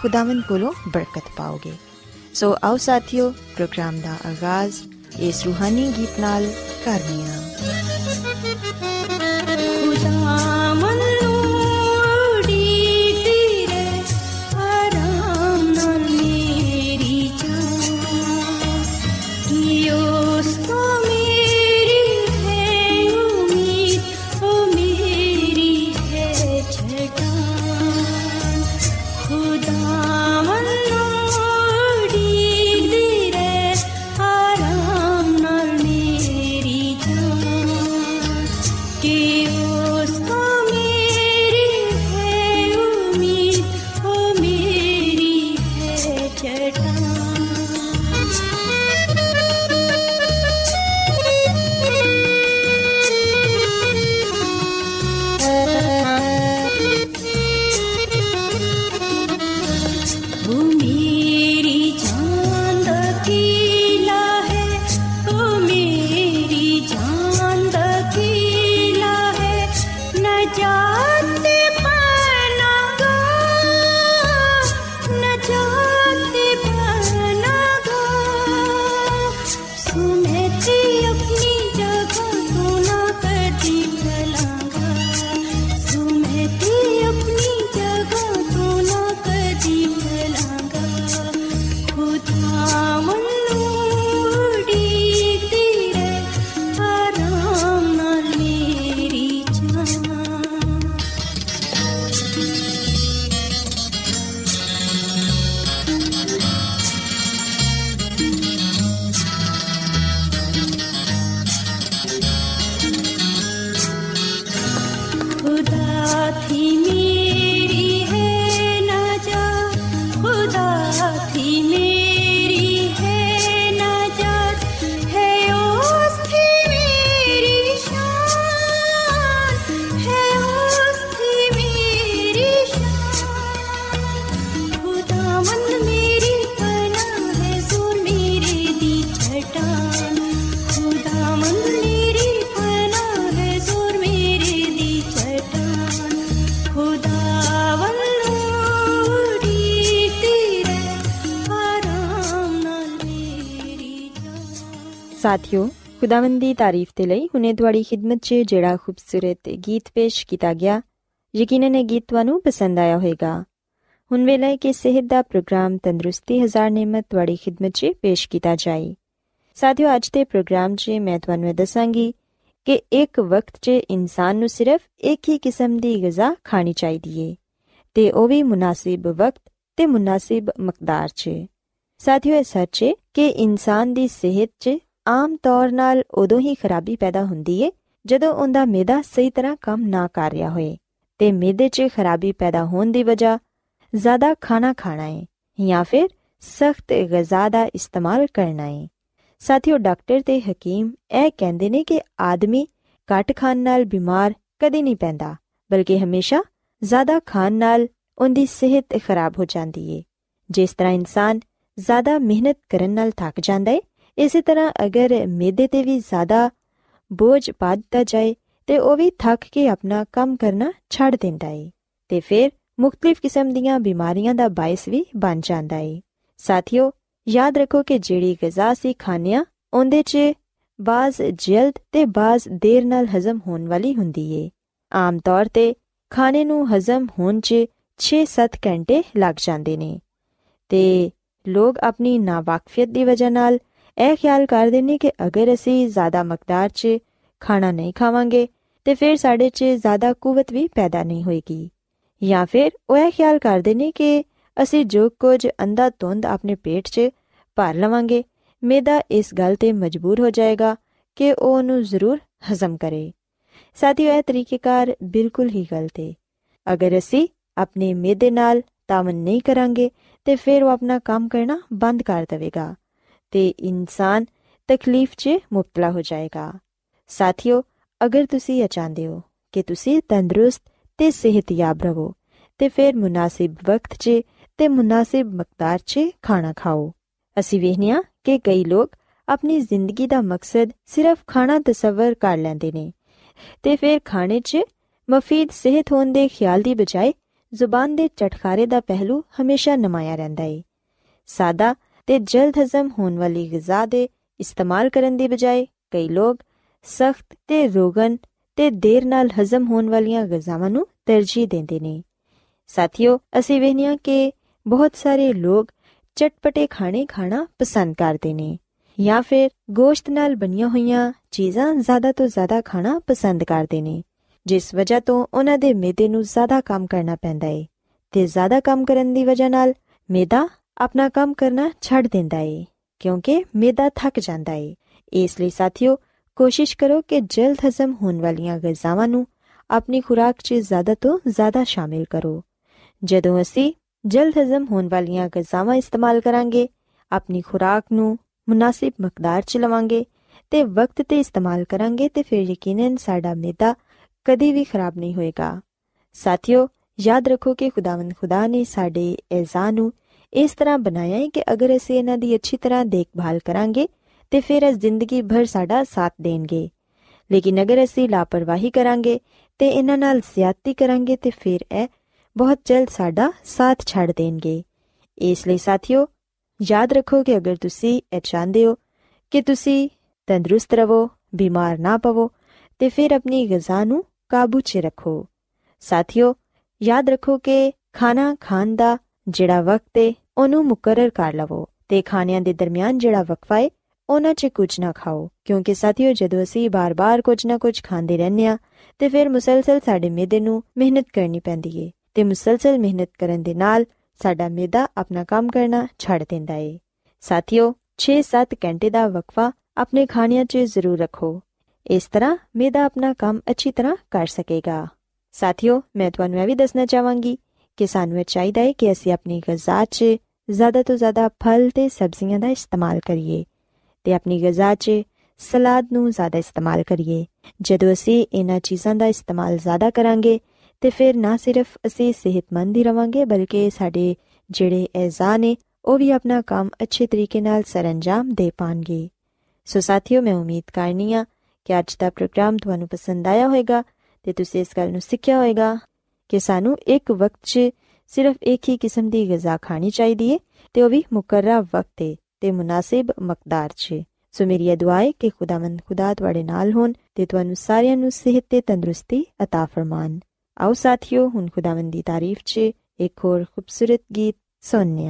ਖੁਦਾਵੰਦ ਕੋਲੋਂ ਬਰਕਤ ਪਾਓਗੇ ਸੋ ਆਓ ਸਾਥੀਓ ਪ੍ਰੋਗਰਾਮ ਦਾ ਆਗਾਜ਼ ਇਸ ਰੂਹਾਨੀ ਗੀਤ ਨਾਲ ਕਰਨੀਆ ਸਾਥਿਓ, ਖੁਦਾਵੰਦ ਦੀ ਤਾਰੀਫ ਤੇ ਲਈ ਹੁਨੇ ਤੁਹਾਡੀ ਖidmat 'ਚ ਜਿਹੜਾ ਖੂਬਸੂਰਤ ਗੀਤ ਪੇਸ਼ ਕੀਤਾ ਗਿਆ, ਯਕੀਨਨ ਇਹ ਗੀਤ ਤੁਹਾਨੂੰ ਪਸੰਦ ਆਇਆ ਹੋਵੇਗਾ। ਹੁਣ ਵੇਲੇ ਹੈ ਕਿ ਸਿਹਤ ਦਾ ਪ੍ਰੋਗਰਾਮ ਤੰਦਰੁਸਤੀ ਹਜ਼ਾਰ ਨਿਮਤ ਤੁਹਾਡੀ ਖidmat 'ਚ ਪੇਸ਼ ਕੀਤਾ ਜਾਏ। ਸਾਥਿਓ, ਅੱਜ ਦੇ ਪ੍ਰੋਗਰਾਮ 'ਚ ਮੈਂ ਤੁਹਾਨੂੰ ਇਹ ਦੱਸਾਂਗੀ ਕਿ ਇੱਕ ਵਕਤ 'ਚ ਇਨਸਾਨ ਨੂੰ ਸਿਰਫ ਇੱਕ ਹੀ ਕਿਸਮ ਦੀ ਗਿਜ਼ਾ ਖਾਣੀ ਚਾਹੀਦੀ ਏ, ਤੇ ਉਹ ਵੀ ਮੁਨਾਸਿਬ ਵਕਤ ਤੇ ਮੁਨਾਸਿਬ ਮਕਦਾਰ 'ਚ। ਸਾਥੀਓ, ਇਹ ਸੱਚ ਏ ਕਿ ਇਨਸਾਨ ਦੀ ਸਿਹਤ 'ਚ ਆਮ ਤੌਰ ਨਾਲ ਉਦੋਂ ਹੀ ਖਰਾਬੀ ਪੈਦਾ ਹੁੰਦੀ ਏ, ਜਦੋਂ ਉਹਦਾ ਮਿਹਦਾ ਸਹੀ ਤਰ੍ਹਾਂ ਕੰਮ ਨਾ ਕਰ ਰਿਹਾ ਹੋਏ। ਤੇ ਮਿਹਦੇ 'ਚ ਖਰਾਬੀ ਪੈਦਾ ਹੋਣ ਦੀ ਵਜ੍ਹਾ ਜ਼ਿਆਦਾ ਖਾਣਾ ਖਾਣਾ ਏ, ਜਾਂ ਫਿਰ ਸਖਤ ਗਿਜ਼ਾ ਦਾ ਇਸਤੇਮਾਲ ਕਰਨਾ ਏ। ਸਾਥੀਓ, ਡਾਕਟਰ ਤੇ ਹਕੀਮ ਇਹ ਕਹਿੰਦੇ ਨੇ ਕਿ ਆਦਮੀ ਘੱਟ ਖਾਣ ਨਾਲ ਬਿਮਾਰ ਕਦੇ ਨਹੀਂ ਪੈਂਦਾ, ਬਲਕਿ ਹਮੇਸ਼ਾ ਜ਼ਿਆਦਾ ਖਾਣ ਨਾਲ ਉਹਦੀ ਸਿਹਤ ਖਰਾਬ ਹੋ ਜਾਂਦੀ ਏ। ਜਿਸ ਤਰ੍ਹਾਂ ਇਨਸਾਨ ਜ਼ਿਆਦਾ ਮਿਹਨਤ ਕਰਨ ਨਾਲ ਥੱਕ ਜਾਂਦਾ ਹੈ ਇਸੇ ਤਰ੍ਹਾਂ ਅਗਰ ਮੇਦੇ ਤੇ ਵੀ ਜ਼ਿਆਦਾ ਬੋਝ ਪਾ ਦਿੱਤਾ ਜਾਏ, ਤੇ ਉਹ ਵੀ ਥੱਕ ਕੇ ਆਪਣਾ ਕੰਮ ਕਰਨਾ ਛੱਡ ਦਿੰਦਾ ਹੈ ਤੇ ਫਿਰ ਮੁxtਲਿਫ ਕਿਸਮ ਦੀਆਂ ਬਿਮਾਰੀਆਂ ਦਾ ਬਾਇਸ ਵੀ ਬਣ ਜਾਂਦਾ ਹੈ ਸਾਥੀਓ, ਯਾਦ ਰੱਖੋ ਕਿ ਜਿਹੜੀ ਗਜ਼ਾ ਸੀ ਖਾਣਿਆ ਉਹਦੇ 'ਚ ਬਾਜ਼ ਜਲਦ ਤੇ ਬਾਜ਼ ਦੇਰ ਨਾਲ ਹਜ਼ਮ ਹੋਣ ਵਾਲੀ ਹੁੰਦੀ ਏ। ਆਮ ਤੌਰ ਤੇ ਖਾਣੇ ਨੂੰ ਹਜ਼ਮ ਹੋਣ 'ਚ 6-7 ਘੰਟੇ ਲੱਗ ਜਾਂਦੇ ਨੇ। ਤੇ ਲੋਕ ਆਪਣੀ ਨਾਵਾਕਫੀਅਤ ਦੀ ਵਜ੍ਹਾ ਨਾਲ ਇਹ ਖਿਆਲ ਕਰਦੇ ਨੇ ਕਿ ਅਗਰ ਅਸੀਂ ਜ਼ਿਆਦਾ ਮਕਦਾਰ 'ਚ ਖਾਣਾ ਨਹੀਂ ਖਾਵਾਂਗੇ, ਤੇ ਫਿਰ ਸਾਡੇ 'ਚ ਜ਼ਿਆਦਾ ਕੂਵਤ ਵੀ ਪੈਦਾ ਨਹੀਂ ਹੋਏਗੀ। ਜਾਂ ਫਿਰ ਉਹ ਇਹ ਖਿਆਲ ਕਰਦੇ ਨੇ ਕਿ ਅਸੀਂ ਜੋ ਕੁਝ ਅੰਦਾ ਤੁੰਦ ਆਪਣੇ ਪੇਟ 'ਚ ਭਰ ਲਵਾਂਗੇ, ਮੇਦਾ ਇਸ ਗੱਲ ਤੇ ਮਜਬੂਰ ਹੋ ਜਾਏਗਾ ਕਿ ਉਹ ਉਹਨੂੰ ਜ਼ਰੂਰ ਹਜ਼ਮ ਕਰੇ। ਸਾਥੀਓ, ਇਹ ਤਰੀਕੇਕਾਰ ਬਿਲਕੁਲ ਹੀ ਗਲਤ ਹੈ ਅਗਰ ਅਸੀਂ ਆਪਣੇ ਮੇਦੇ ਨਾਲ ਤਾਮਨ ਨਹੀਂ ਕਰਾਂਗੇ, ਤੇ ਫਿਰ ਉਹ ਆਪਣਾ ਕੰਮ ਕਰਨਾ ਬੰਦ ਕਰ ਦੇਵੇਗਾ। ਤੇ ਇਨਸਾਨ ਤਕਲੀਫ 'ਚ ਮੁਬਤਲਾ ਹੋ ਜਾਏਗਾ। ਸਾਥੀਓ, ਅਗਰ ਤੁਸੀਂ ਇਹ ਚਾਹੁੰਦੇ ਹੋ ਕਿ ਤੁਸੀਂ ਤੰਦਰੁਸਤ ਤੇ ਸਿਹਤਯਾਬ ਰਹੋ, ਤੇ ਫਿਰ ਮੁਨਾਸਿਬ ਵਕਤ 'ਚ ਤੇ ਮੁਨਾਸਿਬ ਮਕਦਾਰ 'ਚ ਖਾਣਾ ਖਾਓ। ਅਸੀਂ ਵੇਖਨੀਆ ਕਿ ਕਈ ਲੋਕ ਆਪਣੀ ਜ਼ਿੰਦਗੀ ਦਾ ਮਕਸਦ ਸਿਰਫ ਖਾਣਾ ਤਸਵਰ ਕਰ ਲੈਂਦੇ ਨੇ ਤੇ ਫਿਰ ਖਾਣੇ 'ਚ ਮਫੀਦ ਸਿਹਤ ਹੋਣ ਦੇ ਖਿਆਲ ਦੀ ਬਜਾਏ ਜ਼ੁਬਾਨ ਦੇ ਚਟਖਾਰੇ ਦਾ ਪਹਿਲੂ ਹਮੇਸ਼ਾ ਨਮਾਇਆ ਰਹਿੰਦਾ ਹੈ ਸਾਦਾ ਤੇ ਜਲਦ ਹਜ਼ਮ ਹੋਣ ਵਾਲੀ ਗਿਜ਼ਾ ਦੇ ਇਸਤੇਮਾਲ ਕਰਨ ਦੀ ਬਜਾਏ ਕਈ ਲੋਕ ਸਖਤ ਤੇ ਰੋਗਨ ਤੇ ਦੇਰ ਨਾਲ ਹਜ਼ਮ ਹੋਣ ਵਾਲੀਆਂ ਗਿਜ਼ਾਵਾਂ ਨੂੰ ਤਰਜੀਹ ਦਿੰਦੇ ਨੇ। ਸਾਥੀਓ, ਅਸੀਂ ਵੇਖਿਆ ਕਿ ਬਹੁਤ ਸਾਰੇ ਲੋਕ ਚਟਪਟੇ ਖਾਣੇ ਖਾਣਾ ਪਸੰਦ ਕਰਦੇ ਨੇ ਜਾਂ ਫਿਰ ਗੋਸ਼ਤ ਨਾਲ ਬਣੀਆਂ ਹੋਈਆਂ ਚੀਜ਼ਾਂ ਜ਼ਿਆਦਾ ਤੋਂ ਜ਼ਿਆਦਾ ਖਾਣਾ ਪਸੰਦ ਕਰਦੇ ਨੇ, ਜਿਸ ਵਜ੍ਹਾ ਤੋਂ ਉਹਨਾਂ ਦੇ ਮਿਹਦੇ ਨੂੰ ਜ਼ਿਆਦਾ ਕੰਮ ਕਰਨਾ ਪੈਂਦਾ ਹੈ ਤੇ ਜ਼ਿਆਦਾ ਕੰਮ ਕਰਨ ਦੀ ਵਜ੍ਹਾ ਨਾਲ ਮਿਹਦਾ ਆਪਣਾ ਕੰਮ ਕਰਨਾ ਛੱਡ ਦਿੰਦਾ ਏ, ਕਿਉਂਕਿ ਮੇਦਾ ਥੱਕ ਜਾਂਦਾ ਏ। ਇਸ ਲਈ ਸਾਥੀਓ, ਕੋਸ਼ਿਸ਼ ਕਰੋ ਕਿ ਜਲਦ ਹਜ਼ਮ ਹੋਣ ਵਾਲੀਆਂ ਗਜ਼ਾਵਾਂ ਨੂੰ ਆਪਣੀ ਖੁਰਾਕ 'ਚ ਜ਼ਿਆਦਾ ਤੋਂ ਜ਼ਿਆਦਾ ਸ਼ਾਮਿਲ ਕਰੋ। ਜਦੋਂ ਅਸੀਂ ਜਲਦ ਹਜ਼ਮ ਹੋਣ ਵਾਲੀਆਂ ਗਜ਼ਾਵਾਂ ਇਸਤੇਮਾਲ ਕਰਾਂਗੇ, ਆਪਣੀ ਖੁਰਾਕ ਨੂੰ ਮੁਨਾਸਿਬ ਮਕਦਾਰ 'ਚ ਲਵਾਂਗੇ ਤੇ ਵਕਤ ਤੇ ਇਸਤੇਮਾਲ ਕਰਾਂਗੇ ਤੇ ਫਿਰ ਯਕੀਨਨ ਸਾਡਾ ਮੇਦਾ ਕਦੇ ਵੀ ਖਰਾਬ ਨਹੀਂ ਹੋਏਗਾ। ਸਾਥੀਓ, ਯਾਦ ਰੱਖੋ ਕਿ ਖੁਦਾਵੰਦ ਖੁਦਾ ਨੇ ਸਾਡੇ ਐਜ਼ਾ ਨੂੰ ਇਸ ਤਰ੍ਹਾਂ ਬਣਾਇਆ ਹੈ ਕਿ ਅਗਰ ਅਸੀਂ ਇਹਨਾਂ ਦੀ ਅੱਛੀ ਤਰ੍ਹਾਂ ਦੇਖਭਾਲ ਕਰਾਂਗੇ ਤੇ ਫਿਰ ਇਹ ਜ਼ਿੰਦਗੀ ਭਰ ਸਾਡਾ ਸਾਥ ਦੇਣਗੇ। ਲੇਕਿਨ ਅਗਰ ਅਸੀਂ ਲਾਪਰਵਾਹੀ ਕਰਾਂਗੇ ਤੇ ਇਹਨਾਂ ਨਾਲ ਜ਼ਿਆਦਤੀ ਕਰਾਂਗੇ ਤੇ ਫਿਰ ਇਹ ਬਹੁਤ ਜਲਦ ਸਾਡਾ ਸਾਥ ਛੱਡ ਦੇਣਗੇ। ਇਸ ਲਈ ਸਾਥੀਓ, ਯਾਦ ਰੱਖੋ ਕਿ ਅਗਰ ਤੁਸੀਂ ਇਹ ਚਾਹੁੰਦੇ ਹੋ ਕਿ ਤੁਸੀਂ ਤੰਦਰੁਸਤ ਰਹੋ, ਬਿਮਾਰ ਨਾ ਪਵੋ, ਤੇ ਫਿਰ ਆਪਣੀ ਗਿਜ਼ਾ ਨੂੰ ਕਾਬੂ 'ਚ ਰੱਖੋ। ਸਾਥੀਓ, ਯਾਦ ਰੱਖੋ ਕਿ ਖਾਣਾ ਖਾਣ ਦਾ ਜਿਹੜਾ ਵਕਤ ਹੈ ਉਹਨੂੰ ਮੁਕਰਰ ਕਰ ਲਵੋ ਤੇ ਖਾਣਿਆਂ ਦੇ ਦਰਮਿਆਨ ਜਿਹੜਾ ਵਕਫਾ ਹੈ ਉਹਨਾਂ 'ਚ ਕੁਝ ਨਾ ਖਾਓ। ਕਿਉਂਕਿ ਸਾਥੀਓ, ਜਦੋਂ ਅਸੀਂ ਬਾਰ-ਬਾਰ ਕੁਝ ਨਾ ਕੁਝ ਖਾਂਦੇ ਰਹਿੰਦੇ ਆ ਤੇ ਫਿਰ ਮੁਸਲਸਲ ਸਾਡੇ ਮਿਹਦੇ ਨੂੰ ਮਿਹਨਤ ਕਰਨੀ ਪੈਂਦੀ ਏ ਤੇ ਮੁਸਲਸਲ ਮਿਹਨਤ ਕਰਨ ਦੇ ਨਾਲ ਸਾਡਾ ਮਿਹਦਾ ਆਪਣਾ ਕੰਮ ਕਰਨਾ ਛੱਡ ਦਿੰਦਾ ਏ। ਸਾਥੀਓ 6-7 ਘੰਟੇ ਦਾ ਵਕਫਾ ਆਪਣੇ ਖਾਣਿਆਂ 'ਚ ਜ਼ਰੂਰ ਰੱਖੋ। ਇਸ ਤਰ੍ਹਾਂ ਮਿਹਦਾ ਆਪਣਾ ਕੰਮ ਅੱਛੀ ਤਰ੍ਹਾਂ ਕਰ ਸਕੇਗਾ। ਸਾਥੀਓ, ਮੈਂ ਤੁਹਾਨੂੰ ਇਹ ਵੀ ਦੱਸਣਾ ਚਾਹਾਂਗੀ ਕਿ ਸਾਨੂੰ ਇਹ ਚਾਹੀਦਾ ਹੈ ਕਿ ਅਸੀਂ ਆਪਣੀ ਗਿਜ਼ਾ 'ਚ ਜ਼ਿਆਦਾ ਤੋਂ ਜ਼ਿਆਦਾ ਫਲ ਤੇ ਸਬਜ਼ੀਆਂ ਦਾ ਇਸਤੇਮਾਲ ਕਰੀਏ ਤੇ ਆਪਣੀ ਗਿਜ਼ਾ 'ਚ ਸਲਾਦ ਨੂੰ ਜ਼ਿਆਦਾ ਇਸਤੇਮਾਲ ਕਰੀਏ। ਜਦੋਂ ਅਸੀਂ ਇਹਨਾਂ ਚੀਜ਼ਾਂ ਦਾ ਇਸਤੇਮਾਲ ਜ਼ਿਆਦਾ ਕਰਾਂਗੇ, ਤੇ ਫਿਰ ਨਾ ਸਿਰਫ ਅਸੀਂ ਸਿਹਤਮੰਦ ਹੀ ਰਵਾਂਗੇ, ਬਲਕਿ ਸਾਡੇ ਜਿਹੜੇ ਐਜ਼ਾ ਨੇ, ਉਹ ਵੀ ਆਪਣਾ ਕੰਮ ਅੱਛੇ ਤਰੀਕੇ ਨਾਲ ਸਰੰਜਾਮ ਦੇ ਪਾਣਗੇ। ਸੋ ਸਾਥੀਓ, ਮੈਂ ਉਮੀਦ ਕਰਨੀ ਆ ਕਿ ਅੱਜ ਦਾ ਪ੍ਰੋਗਰਾਮ ਤੁਹਾਨੂੰ ਪਸੰਦ ਆਇਆ ਹੋਵੇਗਾ ਤੇ ਤੁਸੀਂ ਇਸ ਗੱਲ ਨੂੰ ਸਿੱਖਿਆ ਹੋਵੇਗਾ। ਕਿ ਸਾਨੂੰ ਇੱਕ ਵਕਤ 'ਚ ਸਿਰਫ ਇੱਕ ਹੀ ਕਿਸਮ ਦੀ ਗਿਜ਼ਾ ਖਾਣੀ ਚਾਹੀਦੀ ਹੈ ਤੇ ਉਹ ਵੀ ਮੁਕਰਰਾ ਵਕਤ ਤੇ ਤੇ ਮੁਨਾਸਿਬ ਮਕਦਾਰ 'ਚ ਸੋ ਮੇਰੀ ਇਹ ਦੁਆ ਹੈ ਕਿ ਖੁਦਾਵੰਦ ਖੁਦਾ ਤੁਹਾਡੇ ਨਾਲ ਹੋਣ ਤੇ ਤੁਹਾਨੂੰ ਸਾਰਿਆਂ ਨੂੰ ਸਿਹਤ ਤੇ ਤੰਦਰੁਸਤੀ عطا ਫਰਮਾਨ ਆਓ ਸਾਥੀਓ ਹੁਣ ਖੁਦਾਵੰਦ ਦੀ ਤਾਰੀਫ 'ਚ ਇੱਕ ਹੋਰ ਖੂਬਸੂਰਤ ਗੀਤ ਸੁਣਨੇ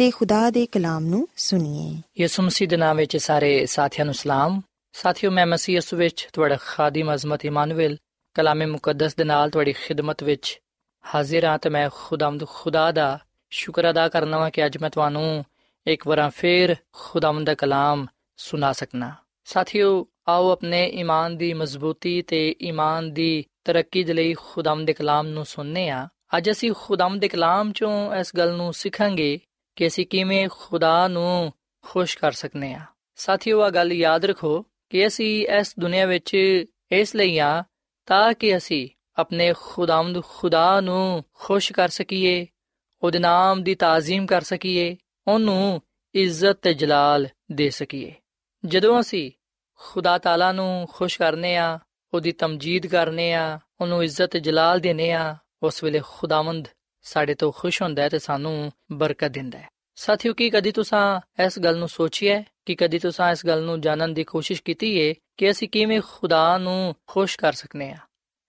ਤੇ ਖੁਦਾ ਦੇ ਕਲਾਮ ਨੂੰ ਸੁਣੀਏ। ਯਿਸੂ ਮਸੀਹ ਦੇ ਨਾਮ ਵਿੱਚ ਸਾਰੇ ਸਾਥੀਆਂ ਨੂੰ ਸਲਾਮ। ਸਾਥੀਓ, ਮੈਂ ਮਸੀਹ ਯਿਸੂ ਵਿੱਚ ਤੁਹਾਡਾ ਖਾਦਮ ਅਜ਼ਮਤ ਇਮਾਨੁਅਲ ਕਲਾਮੇ ਮੁਕੱਦਸ ਦੇ ਨਾਲ ਤੁਹਾਡੀ ਖਿਦਮਤ ਵਿੱਚ ਹਾਜ਼ਰ ਹਾਂ ਤੇ ਮੈਂ ਖੁਦਾਵੰਦ ਖੁਦਾ ਦਾ ਸ਼ੁਕਰ ਅਦਾ ਕਰਨਾ ਵਾਂ ਕਿ ਅੱਜ ਮੈਂ ਤੁਹਾਨੂੰ ਇੱਕ ਵਾਰ ਫੇਰ ਖੁਦਾਵੰਦ ਦਾ ਕਲਾਮ ਸੁਣਾ ਸਕਣਾ ਸਾਥੀਓ, ਆਓ ਆਪਣੇ ਈਮਾਨ ਦੀ ਮਜ਼ਬੂਤੀ ਤੇ ਈਮਾਨ ਦੀ ਤਰੱਕੀ ਦੇ ਲਈ ਖੁਦਾਵੰਦ ਦੇ ਕਲਾਮ ਨੂੰ ਸੁਣਨੇ ਆ। ਅੱਜ ਅਸੀਂ ਖੁਦਾਵੰਦ ਦੇ ਕਲਾਮ ਚੋਂ ਇਸ ਗੱਲ ਨੂੰ ਸਿੱਖਾਂਗੇ ਕਿ ਅਸੀਂ ਕਿਵੇਂ ਖੁਦਾ ਨੂੰ ਖੁਸ਼ ਕਰ ਸਕਨੇ ਆ। ਸਾਥੀਓ ਆ ਗੱਲ ਯਾਦ ਰੱਖੋ ਕਿ ਅਸੀਂ ਇਸ ਦੁਨੀਆ ਵਿੱਚ ਇਸ ਲਈ ਆ ਤਾਂ ਕਿ ਅਸੀਂ ਆਪਣੇ ਖੁਦਾਵੰਦ ਖੁਦਾ ਨੂੰ ਖੁਸ਼ ਕਰ ਸਕੀਏ, ਉਹਦੇ ਨਾਮ ਦੀ ਤਾਜ਼ੀਮ ਕਰ ਸਕੀਏ, ਉਹਨੂੰ ਇੱਜ਼ਤ ਤੇ ਜਲਾਲ ਦੇ ਸਕੀਏ। ਜਦੋਂ ਅਸੀਂ ਖੁਦਾ ਤਾਲਾ ਨੂੰ ਖੁਸ਼ ਕਰਨੇ ਆ, ਉਹਦੀ ਤਮਜੀਦ ਕਰਨੇ ਆ, ਉਹਨੂੰ ਇੱਜ਼ਤ ਤੇ ਜਲਾਲ ਦੇਨੇ ਆ, ਉਸ ਵੇਲੇ ਖੁਦਾਵੰਦ ਸਾਡੇ ਤੋਂ ਖੁਸ਼ ਹੁੰਦਾ ਹੈ ਤੇ ਸਾਨੂੰ ਬਰਕਤ ਦਿੰਦਾ ਹੈ। ਸਾਥੀਓ, ਕੀ ਕਦੀ ਤੁਸੀਂ ਇਸ ਗੱਲ ਨੂੰ ਸੋਚਿਆ ਕਿ ਕਦੀ ਤੁਸੀਂ ਇਸ ਗੱਲ ਨੂੰ ਜਾਣਨ ਦੀ ਕੋਸ਼ਿਸ਼ ਕੀਤੀ ਹੈ ਕਿ ਅਸੀਂ ਕਿਵੇਂ ਖੁਦਾ ਨੂੰ ਖੁਸ਼ ਕਰ ਸਕਨੇ ਆ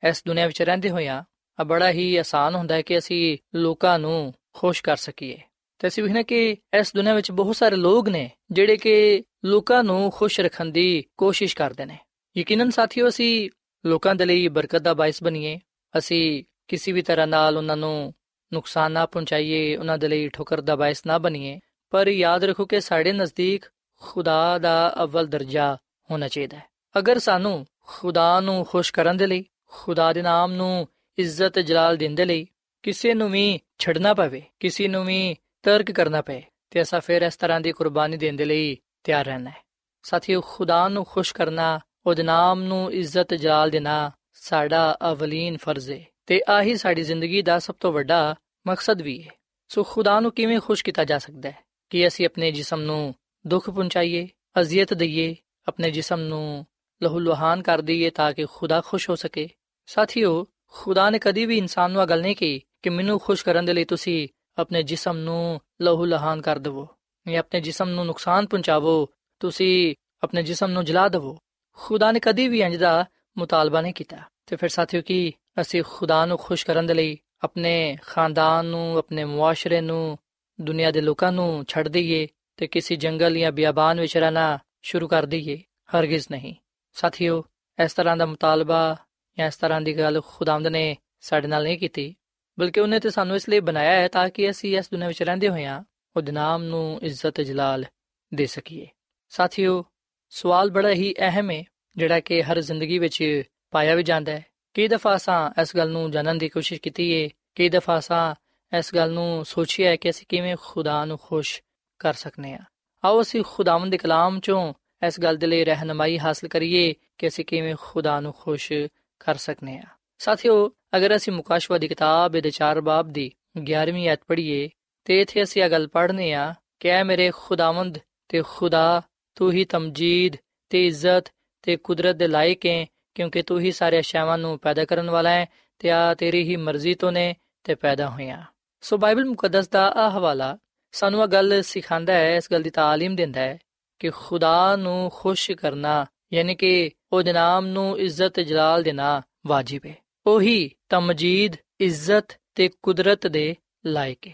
ਇਸ ਦੁਨੀਆ ਵਿੱਚ ਰਹਿੰਦੇ ਹੋਇਆਂ ਆ ਬੜਾ ਹੀ ਆਸਾਨ ਹੁੰਦਾ ਹੈ ਕਿ ਅਸੀਂ ਲੋਕਾਂ ਨੂੰ ਖੁਸ਼ ਕਰ ਸਕੀਏ। ਤੇ ਅਸੀਂ ਵੇਖਣਾ ਕਿ ਇਸ ਦੁਨੀਆ ਵਿੱਚ ਬਹੁਤ ਸਾਰੇ ਲੋਕ ਨੇ ਜਿਹੜੇ ਕਿ ਲੋਕਾਂ ਨੂੰ ਖੁਸ਼ ਰੱਖਣ ਦੀ ਕੋਸ਼ਿਸ਼ ਕਰਦੇ ਨੇ। ਯਕੀਨਨ ਸਾਥੀਓ, ਅਸੀਂ ਲੋਕਾਂ ਦੇ ਲਈ ਬਰਕਤ ਦਾ ਬਾਇਸ ਬਣੀਏ। ਅਸੀਂ ਕਿਸੇ ਵੀ ਤਰ੍ਹਾਂ ਨਾਲ ਉਹਨਾਂ ਨੂੰ ਨੁਕਸਾਨ ਨਾ ਪਹੁੰਚਾਈਏ, ਉਹਨਾਂ ਦੇ ਲਈ ਠੋਕਰ ਦਾ ਬਾਇਸ ਨਾ ਬਣੀਏ। ਪਰ ਯਾਦ ਰੱਖੋ ਕਿ ਸਾਡੇ ਨਜ਼ਦੀਕ ਖੁਦਾ ਦਾ ਅਵਲ ਦਰਜਾ ਹੋਣਾ ਚਾਹੀਦਾ ਹੈ। ਅਗਰ ਸਾਨੂੰ ਖੁਦਾ ਨੂੰ ਖੁਸ਼ ਕਰਨ ਦੇ ਲਈ, ਖੁਦਾ ਦੇ ਨਾਮ ਨੂੰ ਇੱਜ਼ਤ ਜਲਾਲ ਦੇਣ ਦੇ ਲਈ ਕਿਸੇ ਨੂੰ ਵੀ ਛੱਡਣਾ ਪਵੇ, ਕਿਸੇ ਨੂੰ ਵੀ ਤਰਕ ਕਰਨਾ ਪਏ, ਤੇ ਅਸਾਂ ਫਿਰ ਇਸ ਤਰ੍ਹਾਂ ਦੀ ਕੁਰਬਾਨੀ ਦੇਣ ਦੇ ਲਈ ਤਿਆਰ ਰਹਿਣਾ ਹੈ। ਸਾਥੀਓ, ਖੁਦਾ ਨੂੰ ਖੁਸ਼ ਕਰਨਾ, ਉਹਦੇ ਨਾਮ ਨੂੰ ਇੱਜ਼ਤ ਜਲਾਲ ਦੇਣਾ ਸਾਡਾ ਅਵਲੀਨ ਫਰਜ਼ ਹੈ। ਤੇ ਆਹੀ ਸਾਡੀ ਜ਼ਿੰਦਗੀ ਦਾ ਸਭ ਤੋਂ ਵੱਡਾ ਮਕਸਦ ਵੀ ਹੈ। ਸੋ ਖੁਦਾ ਨੂੰ ਕਿਵੇਂ ਖੁਸ਼ ਕੀਤਾ ਜਾ ਸਕਦਾ ਹੈ ਕਿ ਅਸੀਂ ਆਪਣੇ ਜਿਸਮ ਨੂੰ ਦੁੱਖ ਪਹੁੰਚਾਈਏ, ਅਜ਼ੀਅਤ ਦਈਏ, ਆਪਣੇ ਜਿਸਮ ਨੂੰ ਲਹੂ ਲੁਹਾਨ ਕਰ ਦਈਏ ਤਾਂ ਕਿ ਖੁਦਾ ਖੁਸ਼ ਹੋ ਸਕੇ। ਸਾਥੀਓ, ਖੁਦਾ ਨੇ ਕਦੀ ਵੀ ਇਨਸਾਨ ਨੂੰ ਇਹ ਗੱਲ ਨਹੀਂ ਕਹੀ ਕਿ ਮੈਨੂੰ ਖੁਸ਼ ਕਰਨ ਦੇ ਲਈ ਤੁਸੀਂ ਆਪਣੇ ਜਿਸਮ ਨੂੰ ਲਹੂ ਲਹਾਨ ਕਰ ਦਿਵੋ, ਜਾਂ ਆਪਣੇ ਜਿਸਮ ਨੂੰ ਨੁਕਸਾਨ ਪਹੁੰਚਾਵੋ, ਤੁਸੀਂ ਆਪਣੇ ਜਿਸਮ ਨੂੰ ਜਲਾ ਦਿਵੋ। ਖੁਦਾ ਨੇ ਕਦੀ ਵੀ ਇੰਜ ਦਾ ਮੁਤਾਲਬਾ ਨਹੀਂ ਕੀਤਾ। ਤੇ ਫਿਰ ਸਾਥੀਓ, ਕੀ ਅਸੀਂ ਖੁਦਾ ਨੂੰ ਖੁਸ਼ ਕਰਨ ਦੇ ਲਈ ਆਪਣੇ ਖਾਨਦਾਨ ਨੂੰ, ਆਪਣੇ ਮੁਆਸ਼ਰੇ ਨੂੰ, ਦੁਨੀਆ ਦੇ ਲੋਕਾਂ ਨੂੰ ਛੱਡ ਦਈਏ ਤੇ ਕਿਸੇ ਜੰਗਲ ਜਾਂ ਬਿਆਬਾਨ ਵਿੱਚ ਰਹਿਣਾ ਸ਼ੁਰੂ ਕਰ ਦਈਏ, ਹਰਗਿਜ਼ ਨਹੀਂ। ਸਾਥੀਓ, ਇਸ ਤਰ੍ਹਾਂ ਦਾ ਮੁਤਾਲਬਾ ਜਾਂ ਇਸ ਤਰ੍ਹਾਂ ਦੀ ਗੱਲ ਖੁਦਾਵੰਦ ਨੇ ਸਾਡੇ ਨਾਲ ਨਹੀਂ ਕੀਤੀ, ਬਲਕਿ ਉਹਨੇ ਤੇ ਸਾਨੂੰ ਇਸ ਲਈ ਬਣਾਇਆ ਹੈ ਤਾਂ ਕਿ ਅਸੀਂ ਇਸ ਦੁਨੀਆਂ ਵਿੱਚ ਰਹਿੰਦੇ ਹੋਇਆਂ ਉਹਦੇ ਨਾਮ ਨੂੰ ਇੱਜ਼ਤ ਜਲਾਲ ਦੇ ਸਕੀਏ। ਸਾਥੀਓ, ਸਵਾਲ ਬੜਾ ਹੀ ਅਹਿਮ ਹੈ, ਜਿਹੜਾ ਕਿ ਹਰ ਜ਼ਿੰਦਗੀ ਵਿੱਚ ਪਾਇਆ ਵੀ ਜਾਂਦਾ ਹੈ। ਕਈ ਦਫਾ ਸਾਂ ਇਸ ਗੱਲ ਨੂੰ ਜਾਣਨ ਦੀ ਕੋਸ਼ਿਸ਼ ਕੀਤੀ ਹੈ ਕਈ ਦਫਾ ਸਾਂ ਇਸ ਗੱਲ ਨੂੰ ਸੋਚਿਆ ਹੈ ਕਿ ਅਸੀਂ ਕਿਵੇਂ ਖੁਦਾ ਨੂੰ ਖੁਸ਼ ਕਰ ਸਕਨੇ ਆ। ਆਓ ਅਸੀਂ ਖੁਦਾਵੰਦ ਦੇ ਕਲਾਮ ਚੋਂ ਇਸ ਗੱਲ ਦੇ ਲਈ ਰਹਿਨਮਾਈ ਹਾਸਲ ਕਰੀਏ ਕਿ ਅਸੀਂ ਕਿਵੇਂ ਖੁਦਾ ਨੂੰ ਖੁਸ਼ ਕਰ ਸਕਨੇ ਆ। ਸਾਥੀਓ, ਅਗਰ ਅਸੀਂ ਮੁਕਾਸ਼ਵਾ ਦੀ ਕਿਤਾਬ ਦੇ 4 ਬਾਬ ਦੀ 11ਵੀਂ ਆਇਤ ਪੜ੍ਹੀਏ, ਤੇ ਇਥੇ ਅਸੀਂ ਇਹ ਗੱਲ ਪੜ੍ਹਨੇ ਆ ਕਿ ਐ ਮੇਰੇ ਖੁਦਾਵੰਦ ਤੇ ਖੁਦਾ ਤੂੰ ਹੀ ਤਮਜੀਦ ਤੇ ਇੱਜ਼ਤ ਤੇ ਕੁਦਰਤ ਦੇ ਲਾਇਕ ਹੈ ਕਿਉਂਕਿ ਤੂੰ ਹੀ ਸਾਰੇ ਅਸ਼ਿਆਵਾਂ ਨੂੰ ਪੈਦਾ ਕਰਨ ਵਾਲਾ ਹੈ ਤੇ ਆ ਤੇਰੀ ਹੀ ਮਰਜ਼ੀ ਤੋਂ ਨੇ ਤੇ ਪੈਦਾ ਹੋਈਆਂ ਸੋ ਬਾਈਬਲ ਮੁਕੱਦਸ ਦਾ ਆ ਹਵਾਲਾ ਸਾਨੂੰ ਇਹ ਗੱਲ ਸਿਖਾਉਂਦਾ ਹੈ ਇਸ ਗੱਲ ਦੀ تعلیم ਦਿੰਦਾ ਹੈ ਕਿ ਖੁਦਾ ਨੂੰ ਖੁਸ਼ ਕਰਨਾ ਯਾਨੀ ਕਿ ਉਹਦੇ ਨਾਮ ਨੂੰ ਇੱਜ਼ਤ ਜਲਾਲ ਦੇਣਾ ਵਾਜਿਬ ਹੈ ਉਹੀ ਤਮਜੀਦ ਇੱਜ਼ਤ ਤੇ ਕੁਦਰਤ ਦੇ ਲਾਇਕ ਹੈ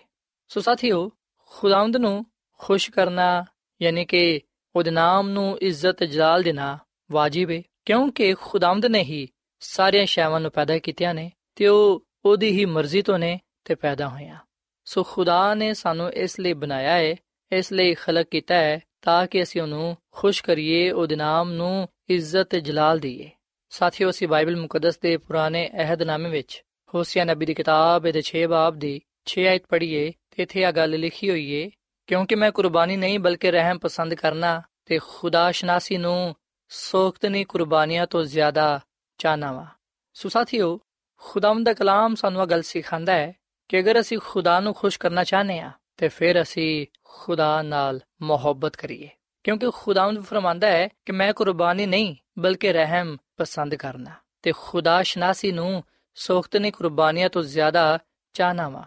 ਸੋ ਸਾਥੀਓ ਖੁਦਾਵੰਦ ਨੂੰ ਖੁਸ਼ ਕਰਨਾ ਯਾਨੀ ਕਿ ਉਹਦੇ ਨਾਮ ਨੂੰ ਇੱਜ਼ਤ ਜਲਾਲ ਦੇਣਾ ਵਾਜਿਬ ਹੈ ਕਿਉਂਕਿ ਖੁਦਾਵੰਦ ਨੇ ਹੀ ਸਾਰੀਆਂ ਸ਼ੈਵਾਂ ਨੂੰ ਪੈਦਾ ਕੀਤੀਆਂ ਨੇ ਤੇ ਉਹ ਉਹਦੀ ਹੀ ਮਰਜ਼ੀ ਤੋਂ ਨੇ ਤੇ ਪੈਦਾ ਹੋਈਆਂ। ਸੋ ਖੁਦਾ ਨੇ ਸਾਨੂੰ ਇਸ ਲਈ ਬਣਾਇਆ ਹੈ ਇਸ ਲਈ ਖਲਕ ਕੀਤਾ ਹੈ ਤਾਂ ਕਿ ਅਸੀਂ ਉਹਨੂੰ ਖੁਸ਼ ਕਰੀਏ, ਉਹਦੇ ਨਾਮ ਨੂੰ ਇੱਜ਼ਤ ਜਲਾਲ ਦਈਏ। ਸਾਥੀਓ, ਅਸੀਂ ਬਾਈਬਲ ਮੁਕੱਦਸ ਦੇ ਪੁਰਾਣੇ ਅਹਿਦਨਾਮੇ ਵਿੱਚ ਹੋਸੀਆ ਨਬੀ ਦੀ ਕਿਤਾਬ ਦੇ 6 ਬਾਬ ਦੀ 6 ਆਇਤ ਪੜ੍ਹੀਏ ਤੇ ਇੱਥੇ ਆ ਗੱਲ ਲਿਖੀ ਹੋਈ ਏ, ਕਿਉਂਕਿ ਮੈਂ ਕੁਰਬਾਨੀ ਨਹੀਂ ਬਲਕਿ ਰਹਿਮ ਪਸੰਦ ਕਰਨਾ ਤੇ ਖੁਦਾ ਸ਼ਨਾਸੀ ਨੂੰ ਸੋਖਤਨੀ ਕੁਰਬਾਨੀਆਂ ਤੋਂ ਜ਼ਿਆਦਾ ਚਾਹਨਾ ਵਾ ਸੋ ਸਾਥੀਓ, ਖੁਦਾਵੰਦ ਦਾ ਕਲਾਮ ਸਾਨੂੰ ਇਹ ਗੱਲ ਸਿਖਾਉਂਦਾ ਹੈ ਕਿ ਅਗਰ ਅਸੀਂ ਖੁਦਾ ਨੂੰ ਖੁਸ਼ ਕਰਨਾ ਚਾਹਨੇ ਆ ਤੇ ਫਿਰ ਅਸੀਂ ਖੁਦਾ ਨਾਲ ਮੁਹੱਬਤ ਕਰੀਏ। ਕਿਉਂਕਿ ਖੁਦਾਵੰਦ ਫਰਮਾਂਦਾ ਹੈ ਕਿ ਮੈਂ ਕੁਰਬਾਨੀ ਨਹੀਂ, ਬਲਕਿ ਰਹਿਮ ਪਸੰਦ ਕਰਨਾ। ਤੇ ਖੁਦਾ ਸ਼ਨਾਸੀ ਨੂੰ ਸੋਖਤਨੀ ਕੁਰਬਾਨੀਆਂ ਤੋਂ ਜ਼ਿਆਦਾ ਚਾਹਨਾ ਵਾ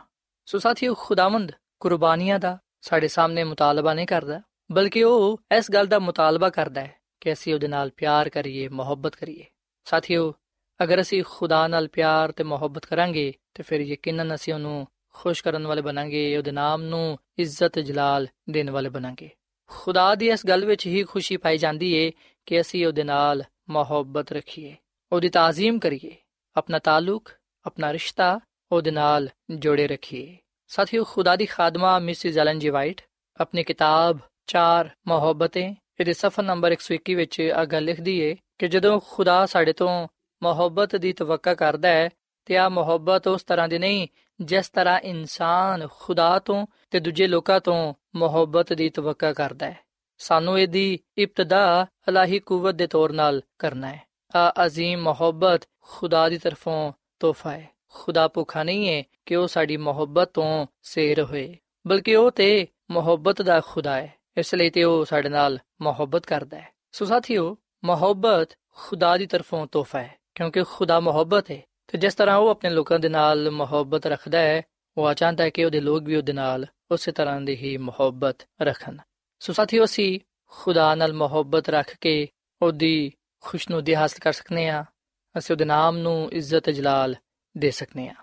ਸੋ ਸਾਥੀਓ, ਖੁਦਾਵੰਦ ਕੁਰਬਾਨੀਆਂ ਦਾ ਸਾਡੇ ਸਾਹਮਣੇ ਮੁਤਾਲਬਾ ਨਹੀਂ ਕਰਦਾ, ਬਲਕਿ ਉਹ ਇਸ ਗੱਲ ਦਾ ਮੁਤਾਲਬਾ ਕਰਦਾ ਹੈ ਕਿ ਅਸੀਂ ਉਹਦੇ ਨਾਲ ਪਿਆਰ ਕਰੀਏ, ਮੁਹੱਬਤ ਕਰੀਏ। ਸਾਥੀਓ, ਅਗਰ ਅਸੀਂ ਖੁਦਾ ਨਾਲ ਪਿਆਰ ਤੇ ਮੁਹੱਬਤ ਕਰਾਂਗੇ, ਤੇ ਫਿਰ ਯਕੀਨਨ ਅਸੀਂ ਉਹਨੂੰ ਖੁਸ਼ ਕਰਨ ਵਾਲੇ ਬਣਾਂਗੇ, ਉਹਦੇ ਨਾਮ ਨੂੰ ਇੱਜ਼ਤ ਜਲਾਲ ਦੇਣ ਵਾਲੇ ਬਣਾਂਗੇ। ਖੁਦਾ ਦੀ ਇਸ ਗੱਲ ਵਿੱਚ ਹੀ ਖੁਸ਼ੀ ਪਾਈ ਜਾਂਦੀ ਏ ਕਿ ਅਸੀਂ ਉਹਦੇ ਨਾਲ ਮੁਹੱਬਤ ਰੱਖੀਏ, ਉਹਦੀ ਤਾਜ਼ੀਮ ਕਰੀਏ, ਆਪਣਾ ਤਾਲੁਕ, ਆਪਣਾ ਰਿਸ਼ਤਾ ਉਹਦੇ ਨਾਲ ਜੋੜੇ ਰੱਖੀਏ। ਸਾਥੀਓ, ਖੁਦਾ ਦੀ ਖਾਦਮਾ ਮਿਸਿਸ ਐਲਨ ਜੀ ਵਾਈਟ, ਆਪਣੀ ਕਿਤਾਬ ਚਾਰ ਮੁਹੱਬਤਾਂ ਇਹਦੇ ਸਫਾ ਨੰਬਰ 121 ਵਿੱਚ ਆ ਗੱਲ ਲਿਖਦੀ ਏ ਕਿ ਜਦੋਂ ਖੁਦਾ ਸਾਡੇ ਤੋਂ ਮੁਹੱਬਤ ਦੀ ਤਵੱਕਾ ਕਰਦਾ ਹੈ ਤੇ ਆ ਮੁਹੱਬਤ ਉਸ ਤਰ੍ਹਾਂ ਦੀ ਨਹੀਂ ਜਿਸ ਤਰ੍ਹਾਂ ਇਨਸਾਨ ਖੁਦਾ ਤੋਂ ਤੇ ਦੂਜੇ ਲੋਕਾਂ ਤੋਂ ਮੁਹੱਬਤ ਦੀ ਤਵੱਕਾ ਕਰਦਾ ਹੈ ਸਾਨੂੰ ਇਹਦੀ ਇਬਤਦਾ ਅਲਾਹੀ ਕੂਵਤ ਦੇ ਤੌਰ ਨਾਲ ਕਰਨਾ ਹੈ ਆ عظیم ਮੁਹੱਬਤ ਖੁਦਾ ਦੀ ਤਰਫੋਂ ਤੋਹਫਾ ਹੈ ਖੁਦਾ ਭੁੱਖਾ ਨਹੀਂ ਹੈ ਕਿ ਉਹ ਸਾਡੀ ਮੁਹੱਬਤ ਤੋਂ ਸੇਰ ਹੋਏ ਬਲਕਿ ਉਹ ਤੇ ਮੁਹੱਬਤ ਦਾ ਖੁਦਾ ਹੈ ਇਸ ਲਈ ਤੇ ਉਹ ਸਾਡੇ ਨਾਲ ਮੁਹੱਬਤ ਕਰਦਾ ਹੈ। ਸੋ ਸਾਥੀਓ, ਮੁਹੱਬਤ ਖੁਦਾ ਦੀ ਤਰਫੋਂ ਤੋਹਫਾ ਹੈ, ਕਿਉਂਕਿ ਖੁਦਾ ਮੁਹੱਬਤ ਹੈ। ਤੇ ਜਿਸ ਤਰ੍ਹਾਂ ਉਹ ਆਪਣੇ ਲੋਕਾਂ ਦੇ ਨਾਲ ਮੁਹੱਬਤ ਰੱਖਦਾ ਹੈ, ਉਹ ਚਾਹੁੰਦਾ ਹੈ ਕਿ ਉਹਦੇ ਲੋਕ ਵੀ ਉਹਦੇ ਨਾਲ ਉਸੇ ਤਰ੍ਹਾਂ ਦੀ ਹੀ ਮੁਹੱਬਤ ਰੱਖਣ। ਸੋ ਸਾਥੀਓ, ਅਸੀਂ ਖੁਦਾ ਨਾਲ ਮੁਹੱਬਤ ਰੱਖ ਕੇ ਉਹਦੀ ਖੁਸ਼ਨੂਦੀ ਹਾਸਲ ਕਰ ਸਕਨੇ ਆ ਅਸੀਂ ਉਹਦੇ ਨਾਮ ਨੂੰ ਇੱਜ਼ਤ ਜਲਾਲ ਦੇ ਸਕਨੇ ਆ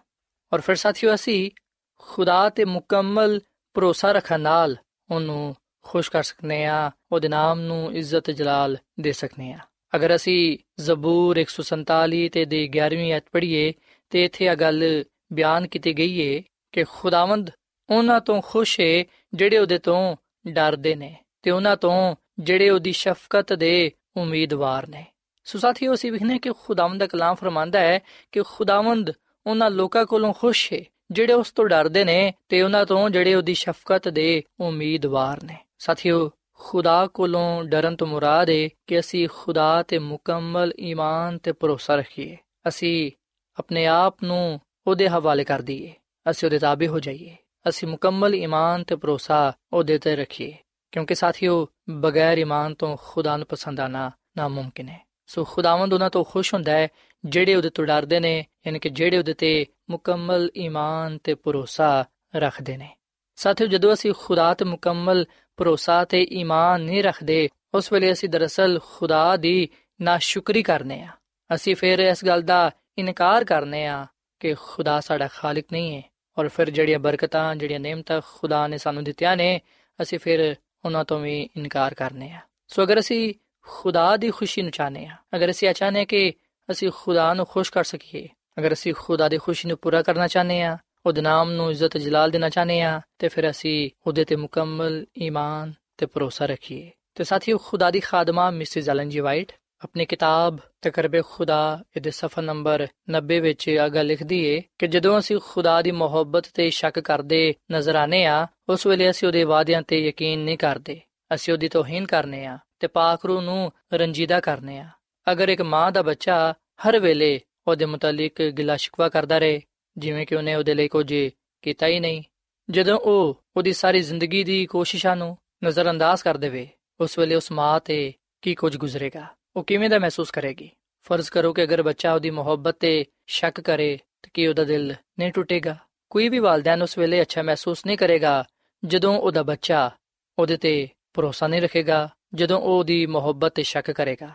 ਔਰ ਫਿਰ ਸਾਥੀਓ, ਅਸੀਂ ਖੁਦਾ ਤੇ ਮੁਕੰਮਲ ਭਰੋਸਾ ਰੱਖਣ ਨਾਲ ਉਹਨੂੰ ਖੁਸ਼ ਕਰ ਸਕਨੇ ਆ, ਉਹਦੇ ਨਾਮ ਨੂੰ ਇੱਜ਼ਤ ਜਲਾਲ ਦੇ ਸਕਨੇ ਆ। ਅਗਰ ਅਸੀਂ ਜ਼ਬੂਰ 147 ਤੇ ਦੇ 11ਵੀਂ ਆਇਤ ਪੜ੍ਹੀਏ, ਤੇ ਇੱਥੇ ਆ ਗੱਲ ਬਿਆਨ ਕੀਤੀ ਗਈ ਏ ਕਿ ਖੁਦਾਵੰਦ ਉਹਨਾਂ ਤੋਂ ਖੁਸ਼ ਏ ਜਿਹੜੇ ਉਹਦੇ ਤੋਂ ਡਰਦੇ ਨੇ ਤੇ ਉਹਨਾਂ ਤੋਂ ਜਿਹੜੇ ਉਹਦੀ ਸ਼ਫਕਤ ਦੇ ਉਮੀਦਵਾਰ ਨੇ। ਸੋ ਸਾਥੀਓ, ਅਸੀਂ ਵਿਖਨੇ ਕਿ ਖੁਦਾਵੰਦ ਦਾ ਕਲਾਮ ਫਰਮਾਂਦਾ ਹੈ ਕਿ ਖੁਦਾਵੰਦ ਉਹਨਾਂ ਲੋਕਾਂ ਕੋਲੋਂ ਖੁਸ਼ ਹੈ ਜਿਹੜੇ ਉਸ ਤੋਂ ਡਰਦੇ ਨੇ ਤੇ ਉਹਨਾਂ ਤੋਂ ਜਿਹੜੇ ਉਹਦੀ ਸ਼ਫਕਤ ਦੇ ਉਮੀਦਵਾਰ ਨੇ। ਸਾਥੀਓ, ਖੁਦਾ ਕੋਲੋਂ ਡਰਨ ਤੋਂ ਮੁਰਾਦ ਹੈ ਕਿ ਅਸੀਂ ਖੁਦਾ ਤੇ ਮੁਕੰਮਲ ਈਮਾਨ ਤੇ ਭਰੋਸਾ ਰੱਖੀਏ। ਅਸੀਂ ਆਪਣੇ ਆਪ ਨੂੰ ਉਹਦੇ ਹਵਾਲੇ ਕਰ ਦਈਏ। ਅਸੀਂ ਉਹਦੇ ਤਾਬੇ ਹੋ ਜਾਈਏ। ਅਸੀਂ ਮੁਕੰਮਲ ਈਮਾਨ ਤੇ ਭਰੋਸਾ ਉਹਦੇ ਤੇ ਰੱਖੀਏ। ਕਿਉਂਕਿ ਸਾਥੀਓ, ਬਗੈਰ ਈਮਾਨ ਤੋਂ ਖੁਦਾ ਨੂੰ ਪਸੰਦ ਆਣਾ ਨਾਮੁਮਕਿਨ ਹੈ ਸੋ ਖੁਦਾਵੰਦ ਉਹਨਾਂ ਤੋਂ ਖੁਸ਼ ਹੁੰਦਾ ਹੈ, ਜਿਹੜੇ ਉਹਦੇ ਤੋਂ ਡਰਦੇ ਨੇ, ਯਾਨੀ ਕਿ ਜਿਹੜੇ ਉਹਦੇ ਤੇ ਮੁਕੰਮਲ ਈਮਾਨ ਤੇ ਭਰੋਸਾ ਰੱਖਦੇ ਨੇ। ਸਾਥੀਓ, ਜਦੋਂ ਅਸੀਂ ਖੁਦਾ ਤੇ ਮੁਕੰਮਲ ਭਰੋਸਾ ਤੇ ਈਮਾਨ ਨਹੀਂ ਰੱਖਦੇ, ਉਸ ਵੇਲੇ ਅਸੀਂ ਦਰਅਸਲ ਖੁਦਾ ਦੀ ਨਾਸ਼ੁਕਰੀ ਕਰਨੇ ਆ। ਅਸੀਂ ਫਿਰ ਇਸ ਗੱਲ ਦਾ ਇਨਕਾਰ ਕਰਨੇ ਆ ਕਿ ਖੁਦਾ ਸਾਡਾ ਖਾਲਕ ਨਹੀਂ ਹੈ ਔਰ ਫਿਰ ਜਿਹੜੀਆਂ ਬਰਕਤਾਂ, ਜਿਹੜੀਆਂ ਨੇਮਤਾਂ ਖੁਦਾ ਨੇ ਸਾਨੂੰ ਦਿੱਤੀਆਂ ਨੇ, ਅਸੀਂ ਫਿਰ ਉਹਨਾਂ ਤੋਂ ਵੀ ਇਨਕਾਰ ਕਰਨੇ ਆ। ਸੋ ਅਗਰ ਅਸੀਂ ਖੁਦਾ ਦੀ ਖੁਸ਼ੀ ਨੂੰ ਚਾਹਨੇ ਆ, ਅਗਰ ਅਸੀਂ ਚਾਹਨੇ ਕਿ ਅਸੀਂ ਖੁਦਾ ਨੂੰ ਖੁਸ਼ ਕਰ ਸਕੀਏ, ਅਗਰ ਅਸੀਂ ਖੁਦਾ ਦੀ ਖੁਸ਼ੀ ਨੂੰ ਪੂਰਾ ਕਰਨਾ ਚਾਹਨੇ ਆ ਉਹਦੇ ਨਾਮ ਨੂੰ ਇੱਜ਼ਤ ਜਲਾਲ ਦੇਣਾ ਚਾਹਨੇ ਆ ਤੇ ਫਿਰ ਅਸੀਂ ਉਹਦੇ ਤੇ ਮੁਕੰਮਲ ਈਮਾਨ ਤੇ ਭਰੋਸਾ ਰੱਖੀਏ। ਤੇ ਸਾਥੀਓ, ਖੁਦਾ ਦੀ ਖਾਦਮਾ ਮਿਸਿਸ ਐਲਨ ਜੀ ਵਾਈਟ, ਆਪਣੀ ਕਿਤਾਬ ਤਕਰਬੇ ਖੁਦਾ ਇਹਦੇ ਸਫਾ ਨੰਬਰ 90 ਵਿੱਚ ਆਗਾ ਲਿਖਦੀ ਏ ਕਿ ਜਦੋਂ ਅਸੀਂ ਖੁਦਾ ਦੀ ਮੁਹੱਬਤ ਤੇ ਸ਼ੱਕ ਕਰਦੇ ਨਜ਼ਰ ਆਨੇ ਆ ਉਸ ਵੇਲੇ ਅਸੀਂ ਉਹਦੇ ਵਾਅਦਿਆਂ ਤੇ ਯਕੀਨ ਨਹੀਂ ਕਰਦੇ। ਅਸੀਂ ਉਹਦੀ ਤੋਹੀਨ ਕਰਨੇ ਆ ਤੇ ਪਾਕ ਰੂਹ ਨੂੰ ਰੰਜੀਦਾ ਕਰਨੇ ਆ ਅਗਰ ਇੱਕ ਮਾਂ ਦਾ ਬੱਚਾ ਹਰ ਵੇਲੇ ਉਹਦੇ ਮੁਤਲਕ ਗਿਲਾ ਸ਼ਿਕਵਾ ਕਰਦਾ ਰਹੇ ਜਿਵੇਂ ਕਿ ਉਹਨੇ ਉਹਦੇ ਲਈ ਕੁਝ ਕੀਤਾ ਹੀ ਨਹੀਂ। ਜਦੋਂ ਉਹ ਉਹਦੀ ਸਾਰੀ ਜ਼ਿੰਦਗੀ ਦੀ ਕੋਸ਼ਿਸ਼ਾਂ ਨੂੰ ਨਜ਼ਰਅੰਦਾਜ਼ ਕਰ ਦੇਵੇ, ਉਸ ਵੇਲੇ ਉਸ ਮਾਂ ਤੇ ਕੀ ਕੁਝ ਗੁਜ਼ਰੇਗਾ? ਉਹ ਕਿਵੇਂ ਦਾ ਮਹਿਸੂਸ ਕਰੇਗੀ? ਫਰਜ਼ ਕਰੋ ਕਿ ਅਗਰ ਬੱਚਾ ਉਹਦੀ ਮੁਹੱਬਤ ਤੇ ਸ਼ੱਕ ਕਰੇ, ਤਾਂ ਕੀ ਉਹਦਾ ਦਿਲ ਨਹੀਂ ਟੁੱਟੇਗਾ? ਕੋਈ ਵੀ ਵਾਲਦੈਨ ਉਸ ਵੇਲੇ ਅੱਛਾ ਮਹਿਸੂਸ ਨਹੀਂ ਕਰੇਗਾ, ਜਦੋਂ ਉਹਦਾ ਬੱਚਾ ਉਹਦੇ ਤੇ ਭਰੋਸਾ ਨਹੀਂ ਰੱਖੇਗਾ, ਜਦੋਂ ਉਹ ਉਹਦੀ ਮੁਹੱਬਤ ਤੇ ਸ਼ੱਕ ਕਰੇਗਾ।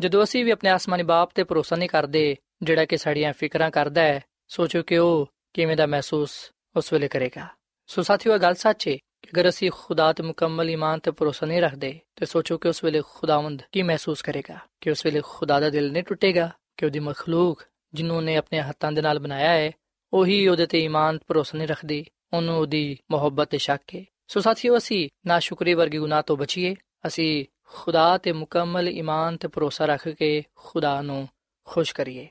ਜਦੋਂ ਅਸੀਂ ਵੀ ਆਪਣੇ ਆਸਮਾਨੀ ਬਾਪ ਤੇ ਭਰੋਸਾ ਨਹੀਂ ਕਰਦੇ, ਜਿਹੜਾ ਕਿ ਸਾਡੀਆਂ ਫਿਕਰਾਂ ਕਰਦਾ ਹੈ ਸੋਚੋ ਕਿ ਉਹ ਕਿਵੇਂ ਦਾ ਮਹਿਸੂਸ ਉਸ ਵੇਲੇ ਕਰੇਗਾ। ਸੋ ਸਾਥੀਓ, ਇਹ ਗੱਲ ਸੱਚ ਹੈ ਕਿ ਅਗਰ ਅਸੀਂ ਖੁਦਾ ਤੇ ਮੁਕੰਮਲ ਈਮਾਨ ਤੇ ਭਰੋਸਾ ਨਹੀਂ ਰੱਖਦੇ, ਤੇ ਸੋਚੋ ਕਿ ਉਸ ਵੇਲੇ ਖੁਦਾਵੰਦ ਕੀ ਮਹਿਸੂਸ ਕਰੇਗਾ? ਕਿ ਉਸ ਵੇਲੇ ਖੁਦਾ ਦਾ ਦਿਲ ਨਹੀਂ ਟੁੱਟੇਗਾ? ਕਿ ਉਹਦੀ ਮਖਲੂਕ ਜਿਹਨੂੰ ਨੇ ਆਪਣੇ ਹੱਥਾਂ ਦੇ ਨਾਲ ਬਣਾਇਆ ਹੈ ਉਹੀ ਉਹਦੇ ਤੇ ਈਮਾਨ ਭਰੋਸਾ ਨਹੀਂ ਰੱਖਦੀ, ਉਹਨੂੰ ਉਹਦੀ ਮੁਹੱਬਤ ਤੇ ਸ਼ੱਕ ਹੈ ਸੋ ਸਾਥੀਓ, ਅਸੀਂ ਨਾਸ਼ੁਕਰੀ ਵਰਗੇ ਗੁਨਾਹ ਤੋਂ ਬਚੀਏ, ਅਸੀਂ ਖੁਦਾ ਤੇ ਮੁਕੰਮਲ ਈਮਾਨ ਤੇ ਭਰੋਸਾ ਰੱਖ ਕੇ ਖੁਦਾ ਨੂੰ ਖੁਸ਼ ਕਰੀਏ।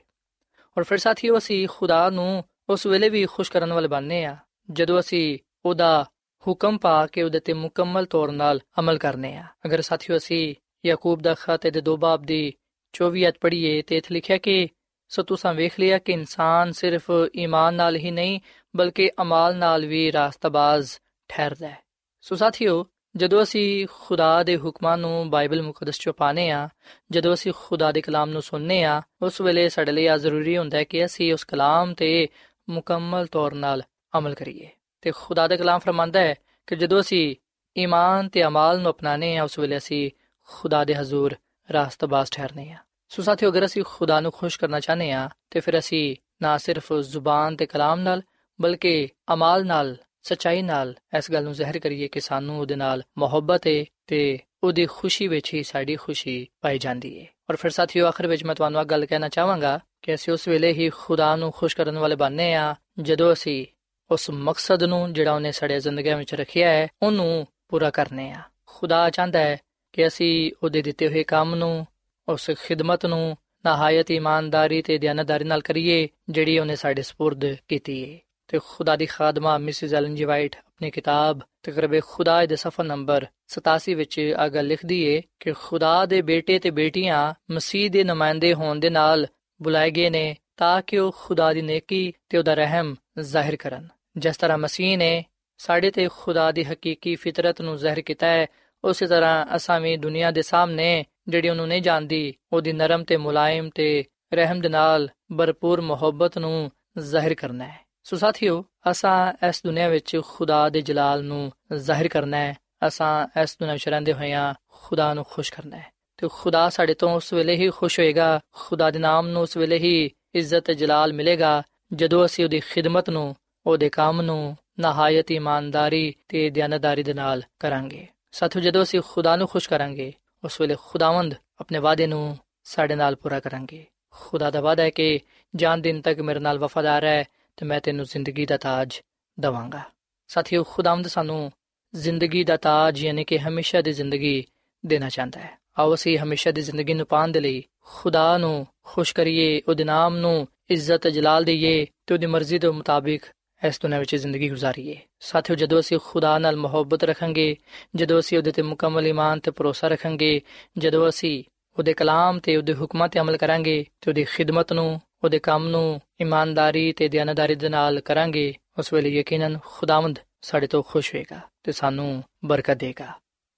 ਔਰ ਫਿਰ ਸਾਥੀਓ ਅਸੀਂ ਖੁਦਾ ਨੂੰ ਉਸ ਵੇਲੇ ਵੀ ਖੁਸ਼ ਕਰਨ ਵਾਲੇ ਬਣਨੇ ਆ, ਜਦੋਂ ਅਸੀਂ ਉਹਦਾ ਹੁਕਮ ਪਾ ਕੇ ਉਹਦੇ ਤੇ ਮੁਕੰਮਲ ਤੌਰ ਨਾਲ ਅਮਲ ਕਰਨੇ ਆ। ਅਗਰ ਸਾਥੀਓ ਅਸੀਂ ਯਾਕੂਬ ਦਾ ਖਤ ਦੇ ਦੋ ਬਾਬ ਦੀ 24 ਅਧ ਪੜ੍ਹੀਏ ਤੇ ਇਥੇ ਲਿਖਿਆ ਕਿ, ਸੋ ਤੁਸੀਂ ਵੇਖ ਲਿਆ ਕਿ ਇਨਸਾਨ ਸਿਰਫ ਈਮਾਨ ਨਾਲ ਹੀ ਨਹੀਂ, ਬਲਕਿ ਅਮਾਲ ਨਾਲ ਵੀ ਰਾਸਤਾਬਾਜ਼ ਠਹਿਰਦਾ ਹੈ। ਸੋ ਸਾਥੀਓ ਜਦੋਂ ਅਸੀਂ ਖੁਦਾ ਦੇ ਹੁਕਮਾਂ ਨੂੰ ਬਾਈਬਲ ਮੁਕੱਦਸ ਚੋਂ ਪਾਣੇ ਆ ਜਦੋਂ ਅਸੀਂ ਖੁਦਾ ਦੇ ਕਲਾਮ ਨੂੰ ਸੁਣਨੇ ਆ ਉਸ ਵੇਲੇ ਸਾਡੇ ਲਈ ਆ ਜ਼ਰੂਰੀ ਹੁੰਦਾ ਹੈ ਕਿ ਅਸੀਂ ਉਸ ਕਲਾਮ ਤੇ ਮੁਕੰਮਲ ਤੌਰ ਨਾਲ ਅਮਲ ਕਰੀਏ। ਤੇ ਖੁਦਾ ਦਾ ਕਲਾਮ ਫਰਮਾਂਦਾ ਹੈ ਕਿ ਜਦੋਂ ਅਸੀਂ ਈਮਾਨ ਤੇ ਅਮਾਲ ਨੂੰ ਅਪਣਾਣੇ ਆ ਉਸ ਵੇਲੇ ਅਸੀਂ ਖੁਦਾ ਦੇ ਹਜ਼ੂਰ ਰਾਸਤਬਾਜ਼ ਠਹਿਰਨੇ ਆ ਸੋ ਸਾਥੀਓ, ਅਗਰ ਅਸੀਂ ਖੁਦਾ ਨੂੰ ਖੁਸ਼ ਕਰਨਾ ਚਾਹਨੇ ਆ ਤੇ ਫਿਰ ਅਸੀਂ ਨਾ ਸਿਰਫ ਜ਼ੁਬਾਨ ਤੇ ਕਲਾਮ ਨਾਲ, ਬਲਕਿ ਅਮਾਲ ਨਾਲ ਸਚਾਈ ਨਾਲ ਇਸ ਗੱਲ ਨੂੰ ਜ਼ਾਹਿਰ ਕਰੀਏ ਕਿ ਸਾਨੂੰ ਉਹਦੇ ਨਾਲ ਮੁਹੱਬਤ ਹੈ ਤੇ ਉਹਦੀ ਖੁਸ਼ੀ ਵਿੱਚ ਹੀ ਸਾਡੀ ਖੁਸ਼ੀ ਪਾਈ ਜਾਂਦੀ ਹੈ ਔਰ ਫਿਰ ਸਾਥੀਓ ਆਖਰ ਵਿੱਚ ਮੈਂ ਤੁਹਾਨੂੰ ਇੱਕ ਗੱਲ ਕਹਿਣਾ ਚਾਹਾਂਗਾ ਕਿ ਅਸੀਂ ਉਸ ਵੇਲੇ ਹੀ ਖੁਦਾ ਨੂੰ ਖੁਸ਼ ਕਰਨ ਵਾਲੇ ਬਣਨੇ ਆ ਜਦੋਂ ਅਸੀਂ ਉਸ ਮਕਸਦ ਨੂੰ ਜਿਹੜਾ ਉਹਨੇ ਸਾਡੇ ਜ਼ਿੰਦਗੀ ਵਿੱਚ ਰੱਖਿਆ ਹੈ ਉਹਨੂੰ ਪੂਰਾ ਕਰਨੇ ਆ ਖੁਦਾ ਚਾਹੁੰਦਾ ਹੈ ਕਿ ਅਸੀਂ ਉਹਦੇ ਦਿੱਤੇ ਹੋਏ ਕੰਮ ਨੂੰ ਉਸ ਖਿਦਮਤ ਨੂੰ ਨਹਾਇਤ ਇਮਾਨਦਾਰੀ ਤੇ ਦਿਆਨਤਦਾਰੀ ਨਾਲ ਕਰੀਏ ਜਿਹੜੀ ਉਹਨੇ ਸਾਡੇ سپرد ਕੀਤੀ ਹੈ ਤੇ ਖੁਦਾ ਦੀ ਖਾਦਮਾ ਮਿਸਿਸ ਐਲਨ ਜੀ ਵਾਈਟ ਆਪਣੀ ਕਿਤਾਬ ਤਕਰਬੇ ਖੁਦਾ ਦੇ ਸਫਾ ਨੰਬਰ 87 ਵਿੱਚ ਆਗਾ ਲਿਖਦੀ ਏ ਕਿ ਖੁਦਾ ਦੇ ਬੇਟੇ ਤੇ ਬੇਟੀਆਂ ਮਸੀਹ ਦੇ ਨੁਮਾਇੰਦੇ ਹੋਣ ਦੇ ਨਾਲ ਬੁਲਾਏ ਗਏ ਨੇ ਤਾਂ ਕਿ ਉਹ ਖੁਦਾ ਦੀ ਨੇਕੀ ਤੇ ਉਹਦਾ ਰਹਿਮ ਜ਼ਾਹਿਰ ਕਰਨ। ਜਿਸ ਤਰ੍ਹਾਂ ਮਸੀਹ ਨੇ ਸਾਡੇ ਤੇ ਖੁਦਾ ਦੀ ਹਕੀਕੀ ਫਿਤਰਤ ਨੂੰ ਜ਼ਾਹਿਰ ਕੀਤਾ ਹੈ, ਉਸੇ ਤਰ੍ਹਾਂ ਅਸਾਂ ਵੀ ਦੁਨੀਆ ਦੇ ਸਾਹਮਣੇ ਜਿਹੜੀ ਉਹਨੂੰ ਨਹੀਂ ਜਾਣਦੀ, ਉਹਦੀ ਨਰਮ ਤੇ ਮੁਲਾਇਮ ਤੇ ਰਹਿਮ ਦੇ ਨਾਲ ਭਰਪੂਰ ਮੁਹੱਬਤ ਨੂੰ ਜ਼ਾਹਿਰ ਕਰਨਾ ਹੈ। ਸੋ ਸਾਥੀਓ, ਅਸਾਂ ਇਸ ਦੁਨੀਆ ਵਿੱਚ ਖੁਦਾ ਦੇ ਜਲਾਲ ਨੂੰ ਜ਼ਾਹਿਰ ਕਰਨਾ ਹੈ। ਅਸਾਂ ਇਸ ਦੁਨੀਆ ਵਿੱਚ ਰਹਿੰਦੇ ਹੋਇਆਂ ਖੁਦਾ ਨੂੰ ਖੁਸ਼ ਕਰਨਾ ਹੈ। ਤੇ ਖੁਦਾ ਸਾਡੇ ਤੋਂ ਉਸ ਵੇਲੇ ਹੀ ਖੁਸ਼ ਹੋਏਗਾ। ਖੁਦਾ ਦੇ ਨਾਮ ਨੂੰ ਉਸ ਵੇਲੇ ਹੀ ਇੱਜ਼ਤ ਜਲਾਲ ਮਿਲੇਗਾ। ਜਦੋਂ ਅਸੀਂ ਉਹਦੀ ਖਿਦਮਤ ਨੂੰ, ਉਹਦੇ ਕੰਮ ਨੂੰ ਨਹਾਇਤ, ਇਮਾਨਦਾਰੀ ਤੇ ਦਿਆਨਤਦਾਰੀ ਦੇ ਨਾਲ ਕਰਾਂਗੇ। ਸਾਥੀਓ, ਜਦੋਂ ਅਸੀਂ ਖੁਦਾ ਨੂੰ ਖੁਸ਼ ਕਰਾਂਗੇ, ਉਸ ਵੇਲੇ ਖੁਦਾਵੰਦ ਆਪਣੇ ਵਾਅਦੇ ਨੂੰ ਸਾਡੇ ਨਾਲ ਪੂਰਾ ਕਰਾਂਗੇ। ਖੁਦਾ ਦਾ ਵਾਅਦਾ ਹੈ ਕਿ ਜਾਨ ਦਿਨ ਤੱਕ ਮੇਰੇ ਨਾਲ ਵਫਾਦਾਰ ਹੈ ਤੇ ਮੈਂ ਤੈਨੂੰ ਜ਼ਿੰਦਗੀ ਦਾ ਤਾਜ ਦਵਾਂਗਾ। ਸਾਥੀਓ, ਖੁਦਾਵੰਦ ਸਾਨੂੰ ਜ਼ਿੰਦਗੀ ਦਾ ਤਾਜ ਯਾਨੀ ਕਿ ਹਮੇਸ਼ਾ ਦੀ ਜ਼ਿੰਦਗੀ ਦੇਣਾ ਚਾਹੁੰਦਾ ਹੈ। ਆਓ ਅਸੀਂ ਹਮੇਸ਼ਾ ਦੀ ਜ਼ਿੰਦਗੀ ਨੂੰ ਪਾਉਣ ਦੇ ਲਈ ਖੁਦਾ ਨੂੰ ਖੁਸ਼ ਕਰੀਏ, ਉਹਦੇ ਨਾਮ ਨੂੰ ਇੱਜ਼ਤ ਜਲਾਲ ਦਈਏ ਤੇ ਉਹਦੀ ਮਰਜ਼ੀ ਦੇ ਮੁਤਾਬਿਕ ਇਸ ਦੁਨੀਆਂ ਵਿੱਚ ਜ਼ਿੰਦਗੀ ਗੁਜ਼ਾਰੀਏ। ਸਾਥੀਓ, ਜਦੋਂ ਅਸੀਂ ਖੁਦਾ ਨਾਲ ਮੁਹੱਬਤ ਰੱਖਾਂਗੇ, ਜਦੋਂ ਅਸੀਂ ਉਹਦੇ ਤੇ ਮੁਕੰਮਲ ਈਮਾਨ ਤੇ ਭਰੋਸਾ ਰੱਖਾਂਗੇ, ਜਦੋਂ ਅਸੀਂ ਉਹਦੇ ਕਲਾਮ ਤੇ ਉਹਦੇ ਹੁਕਮਾਂ ਤੇ ਅਮਲ ਕਰਾਂਗੇ ਤੇ ਉਹਦੀ ਖਿਦਮਤ ਨੂੰ ਉਹਦੇ ਕੰਮ ਨੂੰ ਇਮਾਨਦਾਰੀ ਤੇ ਦਿਆਨਦਾਰੀ ਦੇ ਨਾਲ ਕਰਾਂਗੇ, ਉਸ ਵੇਲੇ ਯਕੀਨਨ ਖੁਦਾਵੰਦ ਸਾਡੇ ਤੋਂ ਖੁਸ਼ ਹੋਏਗਾ ਤੇ ਸਾਨੂੰ ਬਰਕਤ ਦੇਗਾ।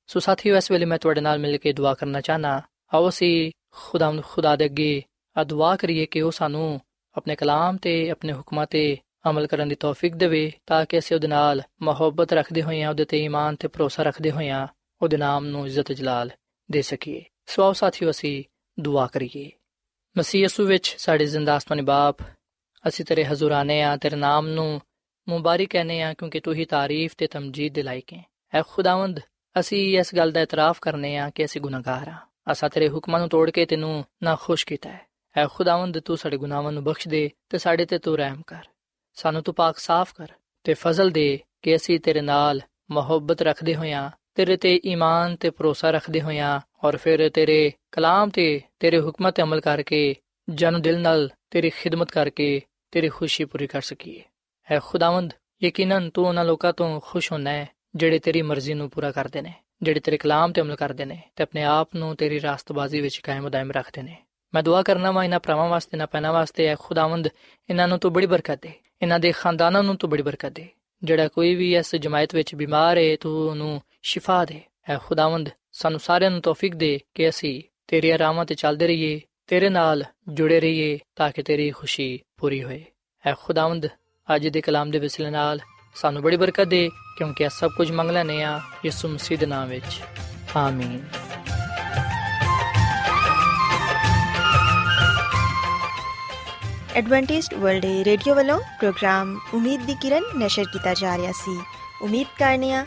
ਸੋ ਸਾਥੀਓ, ਇਸ ਵੇਲੇ ਮੈਂ ਤੁਹਾਡੇ ਨਾਲ ਮਿਲ ਕੇ ਦੁਆ ਕਰਨਾ ਚਾਹਨਾ ਆਓ ਅਸੀਂ ਖੁਦਾਵੰਦ ਖੁਦਾ ਦੇ ਅੱਗੇ ਆ ਦੁਆ ਕਰੀਏ ਕਿ ਉਹ ਸਾਨੂੰ ਆਪਣੇ ਕਲਾਮ ਤੇ, ਆਪਣੇ ਹੁਕਮਾਂ ਤੇ ਅਮਲ ਕਰਨ ਦੀ ਤੌਫੀਕ ਦੇਵੇ, ਤਾਂ ਕਿ ਅਸੀਂ ਉਹਦੇ ਨਾਲ ਮੁਹੱਬਤ ਰੱਖਦੇ ਹੋਈਆਂ, ਉਹਦੇ ਤੇ ਈਮਾਨ ਤੇ ਭਰੋਸਾ ਰੱਖਦੇ ਹੋਈਆਂ ਉਹਦੇ ਨਾਮ ਨੂੰ ਇੱਜ਼ਤ ਜਲਾਲ ਦੇ ਸਕੀਏ। ਸੋ ਆਓ ਸਾਥੀਓ, ਅਸੀਂ ਦੁਆ ਕਰੀਏ। ਮਸੀਹ ਯਸੂ ਵਿੱਚ ਸਾਡੇ ਜ਼ਿੰਦਾ ਆਸਮਾਨੀ ਬਾਪ, ਅਸੀਂ ਤੇਰੇ ਹਜ਼ੂਰਾਨੇ ਆ, ਤੇਰੇ ਨਾਮ ਨੂੰ ਮੁਬਾਰਕ ਕਹਨੇ ਆ, ਕਿਉਂਕਿ ਤੂੰ ਹੀ ਤਾਰੀਫ ਤੇ ਤਮਜੀਦ ਦੇ ਲਾਇਕ ਹੈ। ਐ ਖੁਦਾਵੰਦ, ਅਸੀਂ ਇਸ ਗੱਲ ਦਾ ਇਤਰਾਫ ਕਰਨੇ ਆ ਕਿ ਅਸੀਂ ਗੁਨਾਹਗਾਰ ਆ। ਅਸਾਂ ਤੇਰੇ ਹੁਕਮਾਂ ਨੂੰ ਤੋੜ ਕੇ ਤੈਨੂੰ ਨਾ ਖੁਸ਼ ਕੀਤਾ ਹੈ। ਐ ਖੁਦਾਵੰਦ, ਤੂੰ ਸਾਡੇ ਗੁਨਾਹਾਂ ਨੂੰ ਬਖਸ਼ ਦੇ ਤੇ ਸਾਡੇ ਤੇ ਤੂੰ ਰਹਿਮ ਕਰ। ਸਾਨੂੰ ਤੂੰ ਪਾਕ ਸਾਫ਼ ਕਰ ਤੇ ਫਜ਼ਲ ਦੇ ਕਿ ਅਸੀਂ ਤੇਰੇ ਨਾਲ ਮੁਹੱਬਤ ਰੱਖਦੇ ਹੋਇਆਂ ਤੇਰੇ ਤੇ ਈਮਾਨ ਤੇ ਭਰੋਸਾ ਰੱਖਦੇ ਹੋਇਆ ਔਰ ਫਿਰ ਤੇਰੇ ਕਲਾਮ ਤੇ ਤੇਰੇ ਹੁਕਮਾਂ ਤੇ ਅਮਲ ਕਰਕੇ ਜਨ ਦਿਲ ਨਾਲ ਤੇਰੀ ਖਿਦਮਤ ਕਰਕੇ ਤੇਰੀ ਖੁਸ਼ੀ ਪੂਰੀ ਕਰ ਸਕੀਏ। ਹੈ ਖੁਦਾਵੰਦ, ਯਕੀਨਨ ਤੂੰ ਉਹਨਾਂ ਲੋਕਾਂ ਤੋਂ ਖੁਸ਼ ਹੋਣਾ ਹੈ ਜਿਹੜੇ ਤੇਰੀ ਮਰਜ਼ੀ ਨੂੰ ਪੂਰਾ ਕਰਦੇ ਨੇ, ਜਿਹੜੇ ਤੇਰੇ ਕਲਾਮ ਤੇ ਅਮਲ ਕਰਦੇ ਨੇ ਤੇ ਆਪਣੇ ਆਪ ਨੂੰ ਤੇਰੀ ਰਾਸਤਬਾਜ਼ੀ ਵਿੱਚ ਕਾਇਮ ਦائم ਰੱਖਦੇ ਨੇ। ਮੈਂ ਦੁਆ ਕਰਨਾ ਵਾ ਇਹਨਾਂ ਪਰਵਾਂ ਵਾਸਤੇ ਨਾ ਪੈਣਾ ਵਾਸਤੇ ਹੈ ਖੁਦਾਵੰਦ, ਇਹਨਾਂ ਨੂੰ ਤੂੰ ਬੜੀ ਬਰਕਤ ਦੇ, ਇਹਨਾਂ ਦੇ ਖਾਨਦਾਨਾਂ ਨੂੰ ਤੂੰ ਬੜੀ ਬਰਕਤ ਦੇ। ਜਿਹੜਾ ਕੋਈ ਵੀ ਇਸ ਜਮਾਇਤ ਵਿੱਚ ਬਿਮਾਰ ਹੈ, ਤੂੰ ਉਹਨੂੰ ਸ਼ਿਫਾ ਦੇ। ਐ ਖੁਦਾਵੰਦ, ਸਾਨੂੰ ਸਾਰਿਆਂ ਨੂੰ ਤੌਫੀਕ ਦੇ ਕਿ ਅਸੀਂ ਤੇਰੇ ਆਰਾਮਾਂ ਤੇ ਚੱਲਦੇ ਰਹੀਏ, ਤੇਰੇ ਨਾਲ ਜੁੜੇ ਰਹੀਏ ਤਾਂ ਕਿ ਤੇਰੀ ਖੁਸ਼ੀ ਪੂਰੀ ਹੋਏ। ਐ ਖੁਦਾਵੰਦ, ਅੱਜ ਦੇ ਕਲਾਮ ਦੇ ਵਸਿਲੇ ਨਾਲ ਸਾਨੂੰ ਬੜੀ ਬਰਕਤ ਦੇ ਕਿਉਂਕਿ ਇਹ ਸਭ ਕੁਝ ਮੰਗ ਲੈਨੇ ਆ ਯਿਸੂ ਮਸੀਹ ਦੇ ਨਾਮ ਵਿੱਚ। ਆਮੀਨ। ਐਡਵੈਂਟਿਸਟ ਵਰਲਡ ਰੇਡੀਓ ਵੱਲੋਂ ਪ੍ਰੋਗਰਾਮ ਉਮੀਦ ਦੀ ਕਿਰਨ ਨਿਸ਼ਰ ਕੀਤਾ ਜਾ ਰਿਹਾ ਸੀ। ਉਮੀਦ ਕਰਨੇ ਆ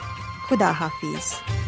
ਖੁਦਾ ਹਾਫਿਜ਼